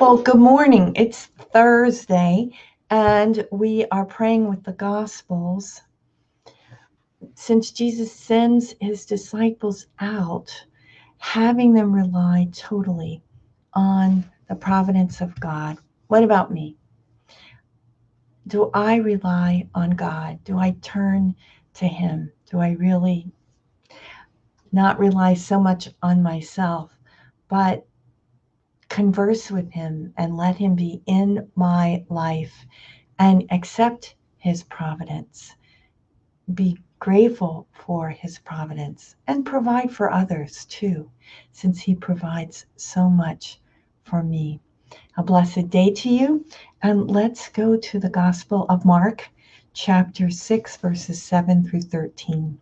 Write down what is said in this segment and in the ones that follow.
Well, good morning. It's Thursday, and we are praying with the Gospels. Since Jesus sends his disciples out, having them rely totally on the providence of God. What about me? Do I rely on God? Do I turn to Him? Do I really not rely so much on myself, but converse with him and let him be in my life and accept his providence. Be grateful for his providence and provide for others too, since he provides so much for me. A blessed day to you. And let's go to the Gospel of Mark, chapter 6, verses 7 through 13.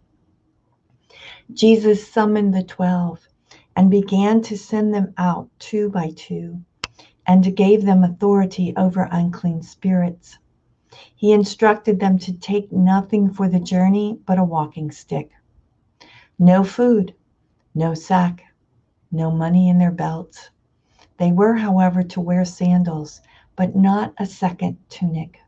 Jesus summoned the twelve and began to send them out two by two, and gave them authority over unclean spirits. He instructed them to take nothing for the journey but a walking stick. No food, no sack, no money in their belts. They were, however, to wear sandals, but not a second tunic.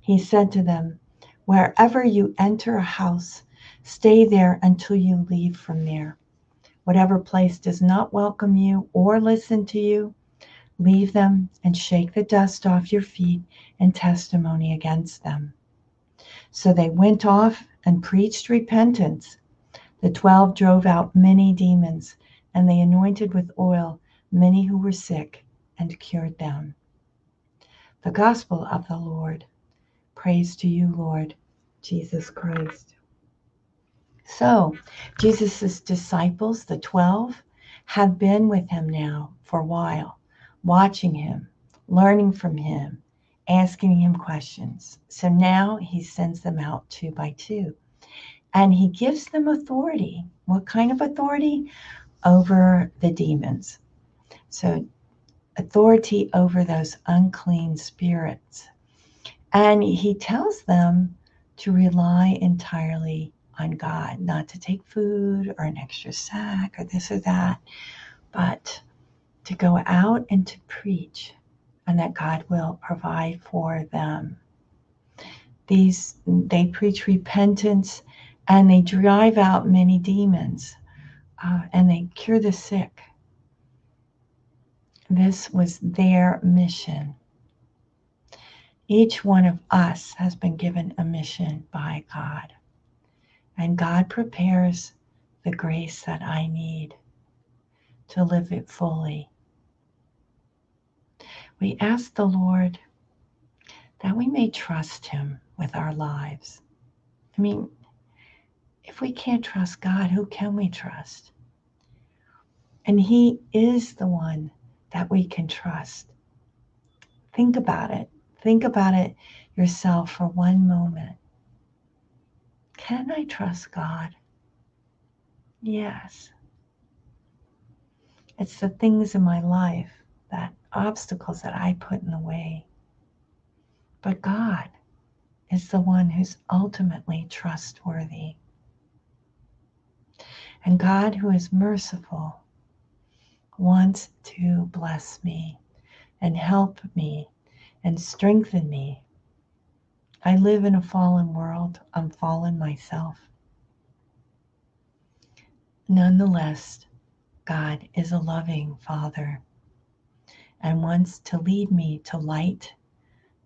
He said to them, Wherever you enter a house, stay there until you leave from there. Whatever place does not welcome you or listen to you, leave them and shake the dust off your feet in testimony against them. So they went off and preached repentance. The twelve drove out many demons, and they anointed with oil many who were sick and cured them. The Gospel of the Lord. Praise to you, Lord Jesus Christ. So, Jesus' disciples, the 12, have been with him now for a while, watching him, learning from him, asking him questions. So now he sends them out two by two. And he gives them authority. What kind of authority? Over the demons. So, authority over those unclean spirits. And he tells them to rely entirely on God, not to take food or an extra sack or this or that, but to go out and to preach and that God will provide for them. These they preach repentance and they drive out many demons uh, and they cure the sick. This was their mission. Each one of us has been given a mission by God. And God prepares the grace that I need to live it fully. We ask the Lord that we may trust Him with our lives. I mean, if we can't trust God, who can we trust? And He is the one that we can trust. Think about it. Think about it yourself for one moment. Can I trust God? Yes. It's the things in my life, that obstacles that I put in the way. But God is the one who's ultimately trustworthy. And God, who is merciful, wants to bless me and help me and strengthen me I live in a fallen world. I'm fallen myself. Nonetheless, God is a loving Father and wants to lead me to light,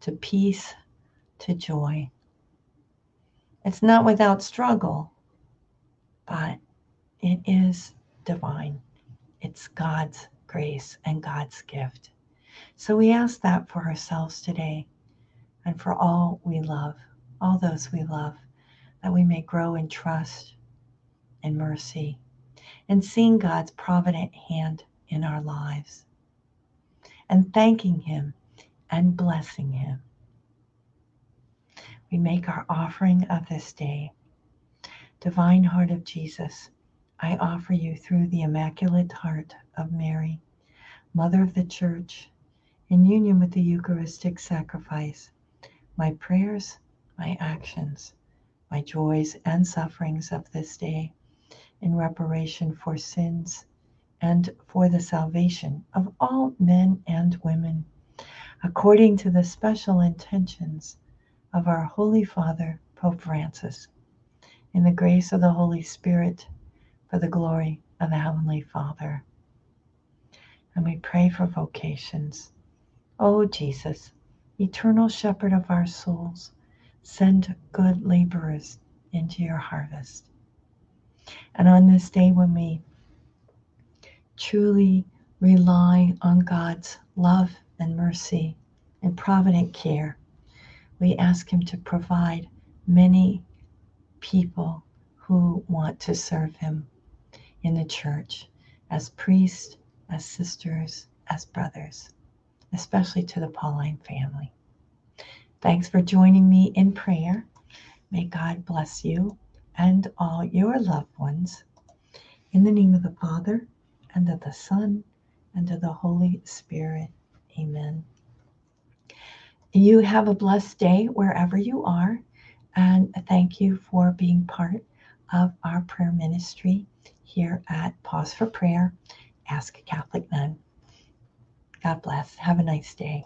to peace, to joy. It's not without struggle, but it is divine. It's God's grace and God's gift. So we ask that for ourselves today and for all we love, all those we love, that we may grow in trust and mercy and seeing God's provident hand in our lives and thanking Him and blessing Him. We make our offering of this day. Divine Heart of Jesus, I offer you through the Immaculate Heart of Mary, Mother of the Church, in union with the Eucharistic sacrifice my prayers, my actions, my joys and sufferings of this day in reparation for sins, and for the salvation of all men and women, according to the special intentions of our Holy Father, Pope Francis, in the grace of the Holy Spirit, for the glory of the Heavenly Father. And we pray for vocations. O oh, Jesus, eternal shepherd of our souls, send good laborers into your harvest. And on this day when we truly rely on God's love and mercy and provident care, we ask Him to provide many people who want to serve Him in the church as priests, as sisters, as brothers, especially to the Pauline family. Thanks for joining me in prayer. May God bless you and all your loved ones. In the name of the Father, and of the Son, and of the Holy Spirit. Amen. You have a blessed day wherever you are, and thank you for being part of our prayer ministry here at Pause for Prayer, Ask a Catholic Nun. God bless. Have a nice day.